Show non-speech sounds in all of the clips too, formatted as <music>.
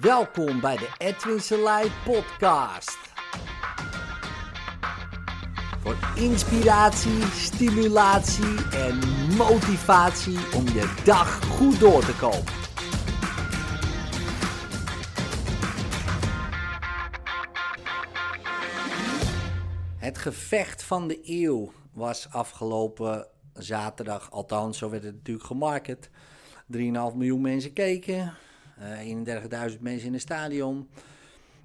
Welkom bij de Edwin Selei podcast. Voor inspiratie, stimulatie en motivatie om je dag goed door te komen. Het gevecht van de eeuw was afgelopen zaterdag, althans zo werd het natuurlijk gemarket. 3,5 miljoen mensen keken, 31.000 mensen in het stadion.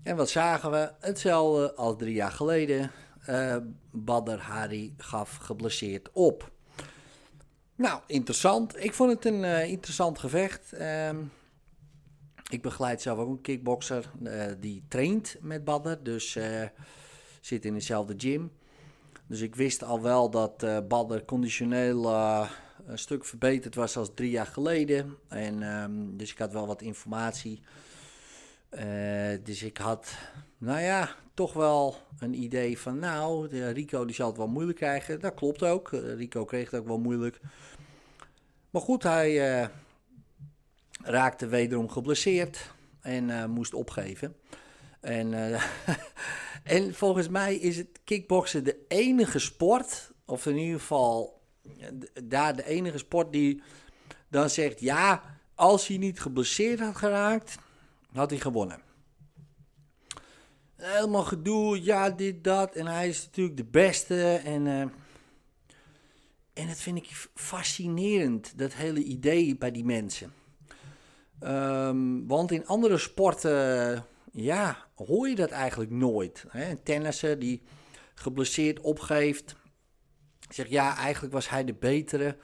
En wat zagen we? Hetzelfde als drie jaar geleden. Uh, Badr Hari gaf geblesseerd op. Nou, interessant. Ik vond het een uh, interessant gevecht. Uh, ik begeleid zelf ook een kickboxer die traint met Badr. Dus zit in dezelfde gym. Dus ik wist al wel dat Badr conditioneel een stuk verbeterd was als drie jaar geleden. En, um, dus ik had wel wat informatie. Uh, dus ik had, nou ja, toch wel een idee van, nou, Rico die zal het wel moeilijk krijgen. Dat klopt ook. Rico kreeg het ook wel moeilijk. Maar goed, hij raakte wederom geblesseerd en moest opgeven. En, <laughs> en volgens mij is het kickboksen de enige sport, of in ieder geval daar de enige sport die dan zegt: ja, als hij niet geblesseerd had geraakt, had hij gewonnen. Helemaal gedoe, ja, dit, dat. En hij is natuurlijk de beste. En, uh, en dat vind ik fascinerend, dat hele idee bij die mensen. Um, want in andere sporten ja, hoor je dat eigenlijk nooit. Hè? Tennisser die geblesseerd opgeeft, zegt ja, eigenlijk was hij de betere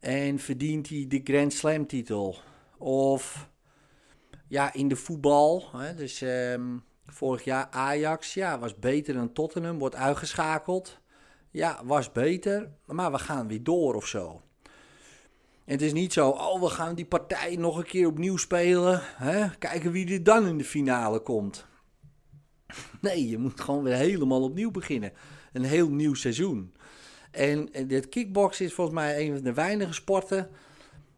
en verdient hij de Grand Slam titel. Of ja, in de voetbal, hè? dus um, vorig jaar Ajax, ja, was beter dan Tottenham, wordt uitgeschakeld. Ja, was beter, maar we gaan weer door of zo. Het is niet zo, oh, we gaan die partij nog een keer opnieuw spelen. Hè? Kijken wie er dan in de finale komt. <laughs> Nee, je moet gewoon weer helemaal opnieuw beginnen. Een heel nieuw seizoen. En dit kickbox is volgens mij een van de weinige sporten.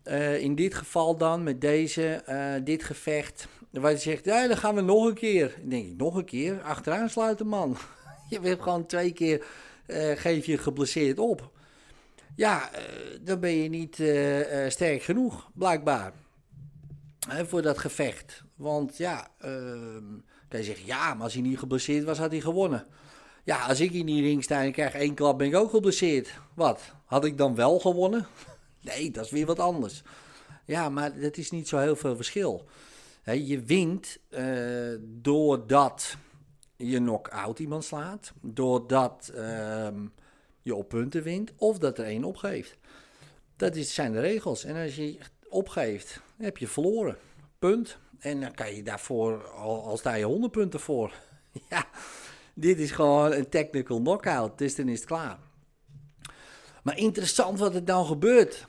Uh, in dit geval dan, met deze, uh, dit gevecht. Waar je zegt, ja, dan gaan we nog een keer. Denk ik, nog een keer? Achteraan sluiten, man. <laughs> je hebt gewoon twee keer, geef je geblesseerd op. Ja, dan ben je niet sterk genoeg, blijkbaar. Voor dat gevecht. Want ja, ehm, kan je zeggen, ja, maar als hij niet geblesseerd was, had hij gewonnen. Ja, als ik in die ring sta en krijg één klap, ben ik ook geblesseerd. Wat? Had ik dan wel gewonnen? <laughs> nee, dat is weer wat anders. Ja, maar dat is niet zo heel veel verschil. Je wint doordat je knock-out iemand slaat. Doordat uh, je op punten wint of dat er één opgeeft. Dat is, zijn de regels. En als je opgeeft, heb je verloren. Punt. En dan kan je daarvoor, al, al sta je 100 punten voor. <laughs> ja, dit is gewoon een technical knockout. Dus dan is het klaar. Maar interessant wat er dan gebeurt.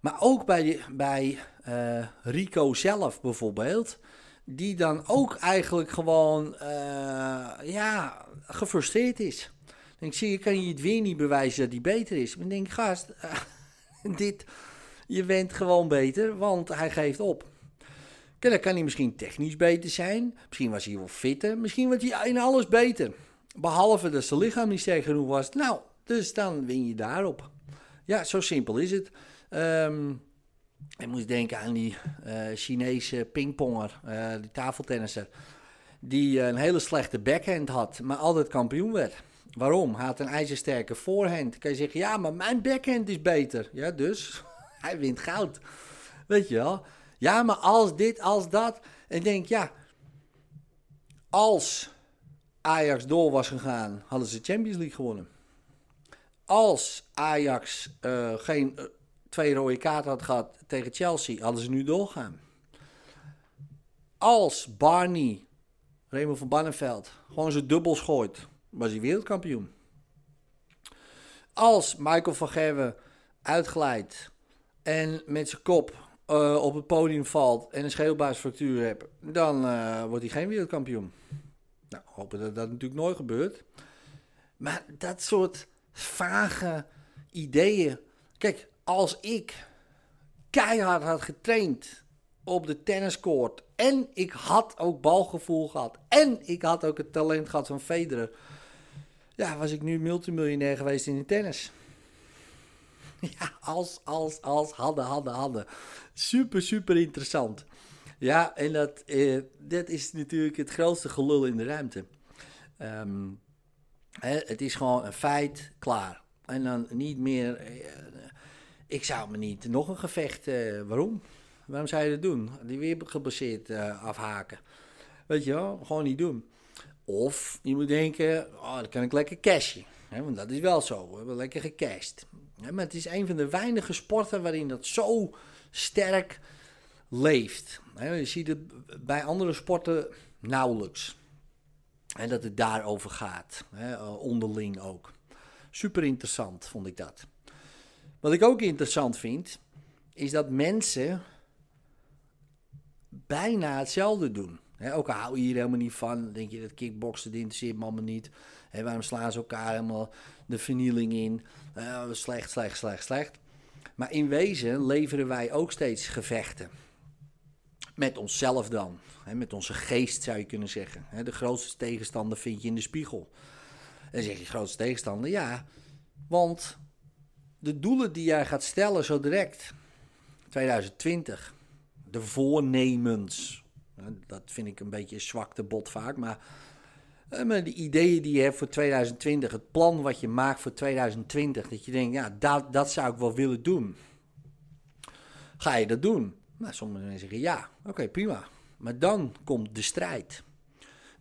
Maar ook bij, bij uh, Rico zelf bijvoorbeeld. Die dan ook eigenlijk gewoon uh, ja, gefrustreerd is. Ik zie, je kan je het weer niet bewijzen dat hij beter is. Maar ik denk, gast, <laughs> dit, je bent gewoon beter, want hij geeft op. Dan kan hij misschien technisch beter zijn. Misschien was hij wel fitter. Misschien was hij in alles beter. Behalve dat zijn lichaam niet sterk genoeg was. Nou, dus dan win je daarop. Ja, zo simpel is het. Um, ik moest denken aan die uh, Chinese pingponger, uh, die tafeltennisser. Die een hele slechte backhand had, maar altijd kampioen werd. Waarom? Hij had een ijzersterke voorhand. kan je zeggen, ja, maar mijn backhand is beter. Ja, dus <laughs> hij wint goud. Weet je wel? Ja, maar als dit, als dat. En ik denk, ja, als Ajax door was gegaan, hadden ze de Champions League gewonnen. Als Ajax uh, geen uh, twee rode kaarten had gehad tegen Chelsea, hadden ze nu doorgaan. Als Barney, Raymond van Bannenveld, gewoon zijn dubbels gooit, was hij wereldkampioen. Als Michael van Gerwen uitglijdt en met zijn kop uh, op het podium valt en een scheelbuisfractuur hebt, dan uh, wordt hij geen wereldkampioen. Nou, hopen dat dat natuurlijk nooit gebeurt. Maar dat soort vage ideeën. Kijk, als ik keihard had getraind op de tenniscourt. En ik had ook balgevoel gehad. En ik had ook het talent gehad van Federer. Ja, was ik nu multimiljonair geweest in de tennis. <laughs> Ja, als, als, als, hadden, hadden, hadden. Super, super interessant. Ja, en dat, eh, is natuurlijk het grootste gelul in de ruimte. Ehm, het is gewoon een feit, klaar. En dan niet meer. Eh, ik zou me niet nog een gevecht. Eh, waarom? Waarom zou je dat doen? Die weer gebaseerd uh, afhaken. Weet je wel, gewoon niet doen. Of je moet denken, oh, dan kan ik lekker cashen. Want dat is wel zo, we hebben lekker gecashed. Maar het is een van de weinige sporten waarin dat zo sterk leeft. je ziet het bij andere sporten nauwelijks. En dat het daarover gaat, eh, onderling ook. Super interessant vond ik dat. Wat ik ook interessant vind, is dat mensen bijna hetzelfde doen. ook al hou je hier helemaal niet van, denk je dat kickboksen, dat interesseert me niet. waarom slaan ze elkaar helemaal de vernieling in? Uh, slecht, slecht, slecht, slecht. Maar in wezen leveren wij ook steeds gevechten. Met onszelf dan. met onze geest zou je kunnen zeggen. de grootste tegenstander vind je in de spiegel. En zeg je grootste tegenstander, ja. Want de doelen die jij gaat stellen zo direct, 2020, de voornemens. Dat vind ik een beetje zwakte bot vaak, maar eh, de ideeën die je hebt voor 2020, het plan wat je maakt voor 2020, dat je denkt, ja, dat, dat zou ik wel willen doen. Ga je dat doen? Nou, sommigen mensen zeggen ja, oké, prima. Maar dan komt de strijd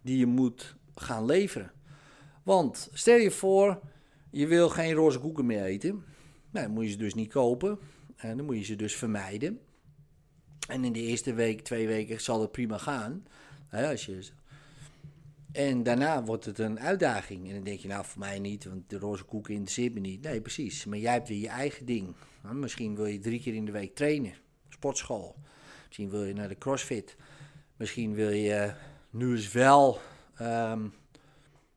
die je moet gaan leveren. Want stel je voor, je wil geen roze koeken meer eten. Nou, dan moet je ze dus niet kopen. En dan moet je ze dus vermijden. En in de eerste week, twee weken zal het prima gaan. als je... En daarna wordt het een uitdaging. En dan denk je, nou, voor mij niet, want de roze koeken interesseert me niet. Nee, precies. Maar jij hebt weer je eigen ding. Nou, misschien wil je drie keer in de week trainen. Sportschool. Misschien wil je naar de crossfit. Misschien wil je nu eens wel ehm,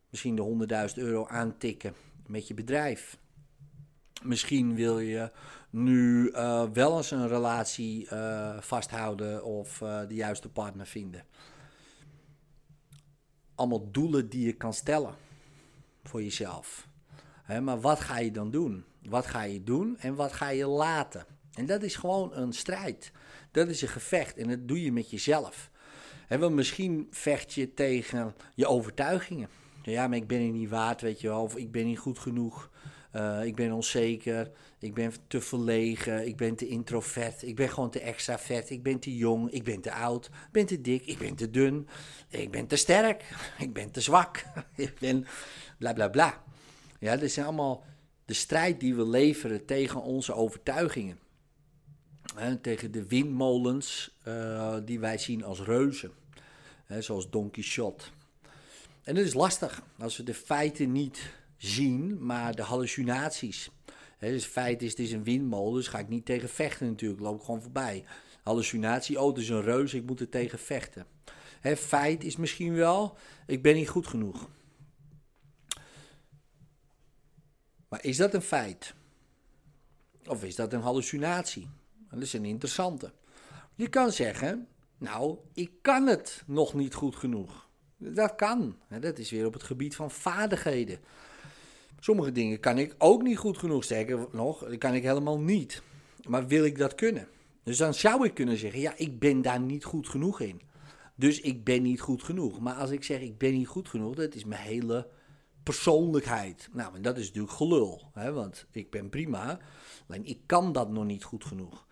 misschien de 100.000 euro aantikken met je bedrijf. Misschien wil je nu uh, wel eens een relatie uh, vasthouden of de juiste partner vinden. Allemaal doelen die je kan stellen voor jezelf. Maar wat ga je dan doen? Wat ga je doen en wat ga je laten? En dat is gewoon een strijd. Dat is een gevecht en dat doe je met jezelf. He, misschien vecht je tegen je overtuigingen. Ja, maar ik ben het niet waard, weet je wel. Of ik ben niet goed genoeg. Uh, ik ben onzeker, ik ben te verlegen, ik ben te introvert, ik ben gewoon te extravert, ik ben te jong, ik ben te oud, ik ben te dik, ik ben te dun, ik ben te sterk, ik ben te zwak, ik ben bla bla bla. Ja, dat zijn allemaal de strijd die we leveren tegen onze overtuigingen. tegen de windmolens uh, die wij zien als reuzen, zoals Don Quixote. En dat is lastig als we de feiten niet zien, maar de hallucinaties. Dus het feit is, het is een windmolen, dus ga ik niet tegen vechten natuurlijk, loop ik gewoon voorbij. Hallucinatie, oh, het is een reus, ik moet er tegen vechten. Feit is misschien wel, ik ben niet goed genoeg. Maar is dat een feit? Of is dat een hallucinatie? Dat is een interessante. Je kan zeggen, nou, ik kan het nog niet goed genoeg. Dat kan. Dat is weer op het gebied van vaardigheden. Sommige dingen kan ik ook niet goed genoeg. Sterker nog, kan ik helemaal niet. Maar wil ik dat kunnen? Dus dan zou ik kunnen zeggen, ja, ik ben daar niet goed genoeg in. Dus ik ben niet goed genoeg. Maar als ik zeg, ik ben niet goed genoeg, dat is mijn hele persoonlijkheid. Nou, en dat is natuurlijk gelul. Hè? Want ik ben prima, alleen ik kan dat nog niet goed genoeg.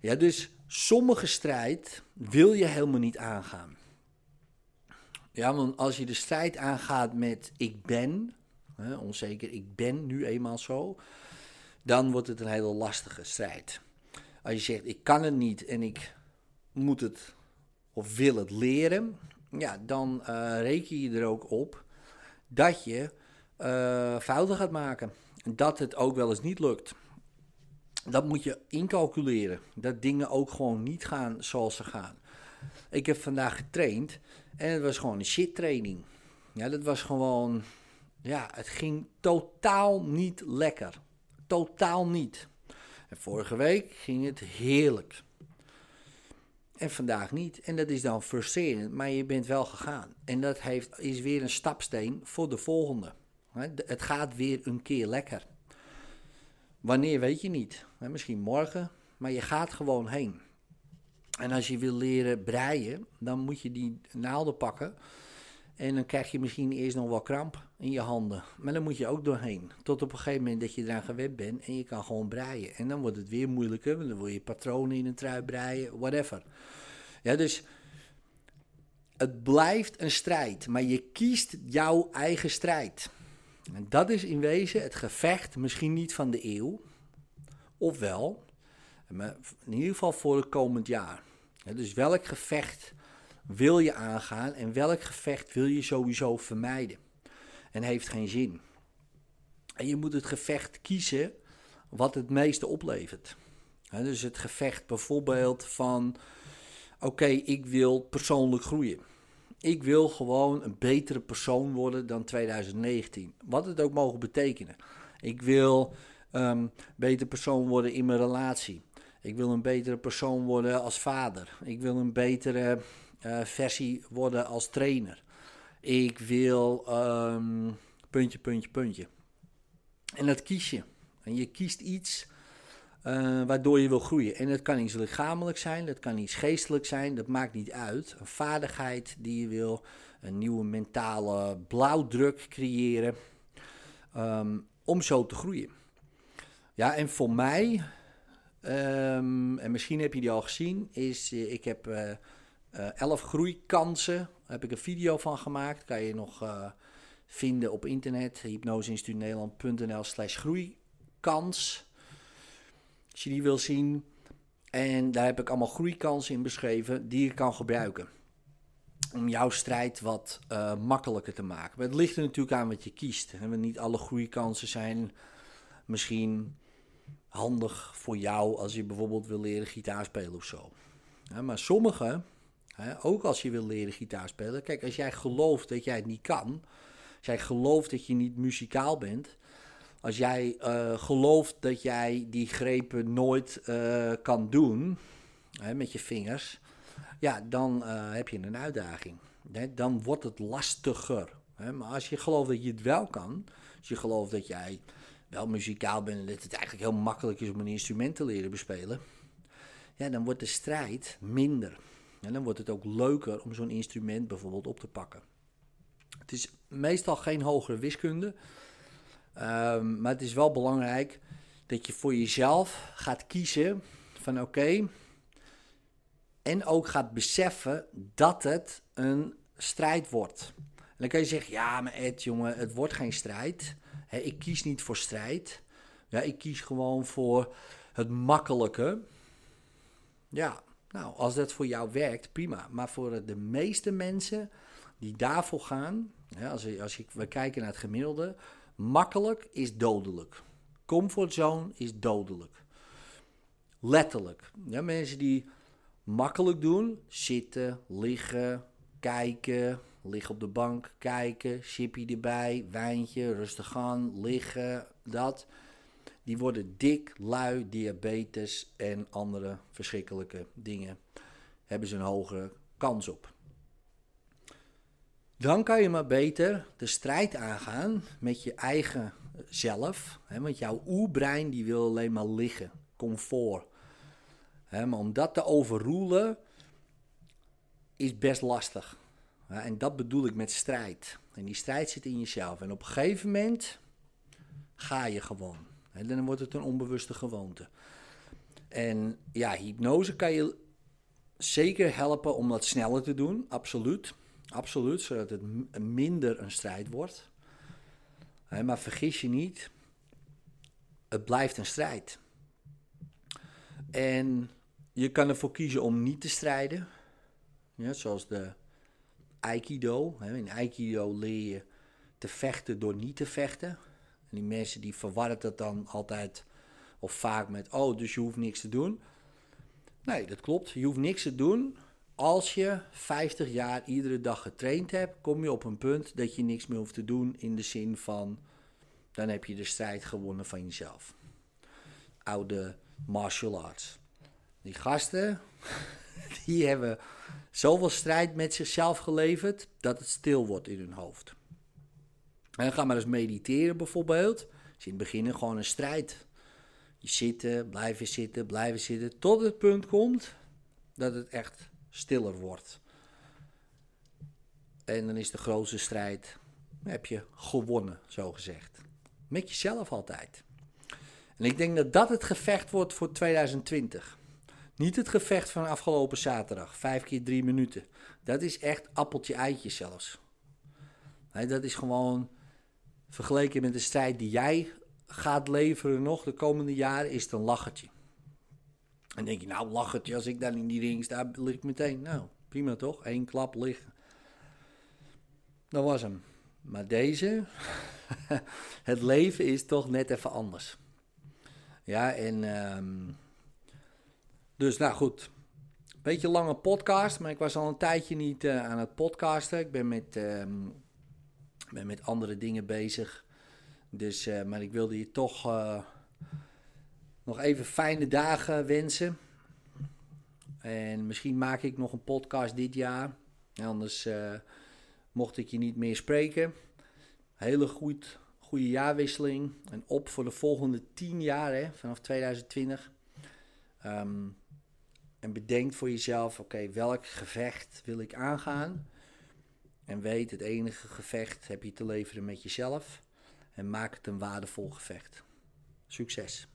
Ja, dus sommige strijd wil je helemaal niet aangaan. Ja, want als je de strijd aangaat met ik ben, hè, onzeker, ik ben nu eenmaal zo, dan wordt het een hele lastige strijd. Als je zegt, ik kan het niet en ik moet het of wil het leren, ja, dan uh, reken je er ook op dat je uh, fouten gaat maken. En dat het ook wel eens niet lukt. Dat moet je incalculeren. Dat dingen ook gewoon niet gaan zoals ze gaan. Ik heb vandaag getraind en het was gewoon een shit training. Ja, dat was gewoon ja, het ging totaal niet lekker. Totaal niet. En vorige week ging het heerlijk. En vandaag niet. En dat is dan frustrerend, maar je bent wel gegaan. En dat heeft, is weer een stapsteen voor de volgende. Het gaat weer een keer lekker. Wanneer weet je niet. Misschien morgen, maar je gaat gewoon heen. En als je wil leren breien, dan moet je die naalden pakken. En dan krijg je misschien eerst nog wel kramp in je handen. Maar dan moet je ook doorheen. Tot op een gegeven moment dat je eraan gewend bent en je kan gewoon breien. En dan wordt het weer moeilijker, want dan wil je patronen in een trui breien, whatever. Ja, dus het blijft een strijd, maar je kiest jouw eigen strijd. En dat is in wezen het gevecht, misschien niet van de eeuw, of wel, maar in ieder geval voor het komend jaar. Ja, dus welk gevecht wil je aangaan en welk gevecht wil je sowieso vermijden? En heeft geen zin. En je moet het gevecht kiezen wat het meeste oplevert. dus het gevecht bijvoorbeeld van: oké, ik wil persoonlijk groeien. Ik wil gewoon een betere persoon worden dan 2019. Wat het ook mogen betekenen. Ik wil een um, beter persoon worden in mijn relatie. Ik wil een betere persoon worden als vader. Ik wil een betere versie worden als trainer. Ik wil um, puntje, puntje, puntje. En dat kies je. En je kiest iets uh, waardoor je wil groeien. En dat kan iets lichamelijk zijn, dat kan iets geestelijk zijn, dat maakt niet uit. Een vaardigheid die je wil, een nieuwe mentale blauwdruk creëren. Um, om zo te groeien. Ja, en voor mij, um, en misschien heb je die al gezien, is uh, ik heb uh, 11 groeikansen. Heb ik een video van gemaakt. Kan je nog uh, vinden op internet. hypnoseinstituutnederland.nl slash groeikans. Als je die wil zien. En daar heb ik allemaal groeikansen in beschreven die je kan gebruiken. Om jouw strijd wat uh, makkelijker te maken. Maar het ligt er natuurlijk aan wat je kiest. En niet alle groeikansen zijn misschien handig voor jou als je bijvoorbeeld wil leren gitaar spelen of zo. Maar sommige ook als je wil leren gitaar spelen. Kijk, als jij gelooft dat jij het niet kan. Als jij gelooft dat je niet muzikaal bent. Als jij uh, gelooft dat jij die grepen nooit uh, kan doen. Met je vingers. Ja, dan uh, heb je een uitdaging. Dan wordt het lastiger. Maar als je gelooft dat je het wel kan. Als je gelooft dat jij wel muzikaal bent. En dat het eigenlijk heel makkelijk is om een instrument te leren bespelen. Ja, dan wordt de strijd minder. En dan wordt het ook leuker om zo'n instrument bijvoorbeeld op te pakken. Het is meestal geen hogere wiskunde, um, maar het is wel belangrijk dat je voor jezelf gaat kiezen van oké, en ook gaat beseffen dat het een strijd wordt. En dan kan je zeggen, ja maar Ed jongen, het wordt geen strijd. ik kies niet voor strijd. Ja, ik kies gewoon voor het makkelijke. Ja, nou, als dat voor jou werkt, prima. Maar voor de meeste mensen die daarvoor gaan, als, je, als je, we kijken naar het gemiddelde, makkelijk is dodelijk. Comfortzone is dodelijk. Letterlijk. Ja, mensen die makkelijk doen, zitten, liggen, kijken, liggen op de bank, kijken, chippy erbij, wijntje, rustig aan, liggen, dat die worden dik, lui, diabetes en andere verschrikkelijke dingen. Hebben ze een hogere kans op. Dan kan je maar beter de strijd aangaan met je eigen zelf. Hè, want jouw oerbrein die wil alleen maar liggen, comfort. Hè, maar om dat te overroelen is best lastig. en dat bedoel ik met strijd. En die strijd zit in jezelf. En op een gegeven moment ga je gewoon. En dan wordt het een onbewuste gewoonte. En ja, hypnose kan je zeker helpen om dat sneller te doen, absoluut. Absoluut, zodat het minder een strijd wordt. Maar vergis je niet, het blijft een strijd. En je kan ervoor kiezen om niet te strijden. Ja, zoals de Aikido. In Aikido leer je te vechten door niet te vechten. En die mensen die verwarren dat dan altijd of vaak met, oh, dus je hoeft niks te doen. Nee, dat klopt. Je hoeft niks te doen. Als je 50 jaar iedere dag getraind hebt, kom je op een punt dat je niks meer hoeft te doen in de zin van, dan heb je de strijd gewonnen van jezelf. Oude martial arts. Die gasten, <laughs> die hebben zoveel strijd met zichzelf geleverd dat het stil wordt in hun hoofd. En ga maar eens mediteren bijvoorbeeld. Is in het begin gewoon een strijd. Je zitten, blijven zitten, blijven zitten, tot het punt komt dat het echt stiller wordt. En dan is de grootste strijd, heb je gewonnen, zo gezegd. Met jezelf altijd. En ik denk dat dat het gevecht wordt voor 2020. Niet het gevecht van afgelopen zaterdag, vijf keer drie minuten. Dat is echt appeltje eitje zelfs. Dat is gewoon vergeleken met de strijd die jij gaat leveren nog de komende jaren, is het een lachertje. En denk je, nou lachertje, als ik dan in die ring sta, lig ik meteen. Nou, prima toch? Eén klap liggen. Dat was hem. Maar deze, <laughs> het leven is toch net even anders. Ja, en um, dus nou goed. Beetje lange podcast, maar ik was al een tijdje niet uh, aan het podcasten. Ik ben met, um, ben met andere dingen bezig. Dus, uh, maar ik wilde je toch uh, nog even fijne dagen wensen. En misschien maak ik nog een podcast dit jaar. Anders mocht ik je niet meer spreken. Hele goed, goede jaarwisseling. En op voor de volgende 10 jaar, hè, vanaf 2020. Um, en bedenk voor jezelf, oké, welk gevecht wil ik aangaan? En weet, het enige gevecht heb je te leveren met jezelf. En maak het een waardevol gevecht. Succes!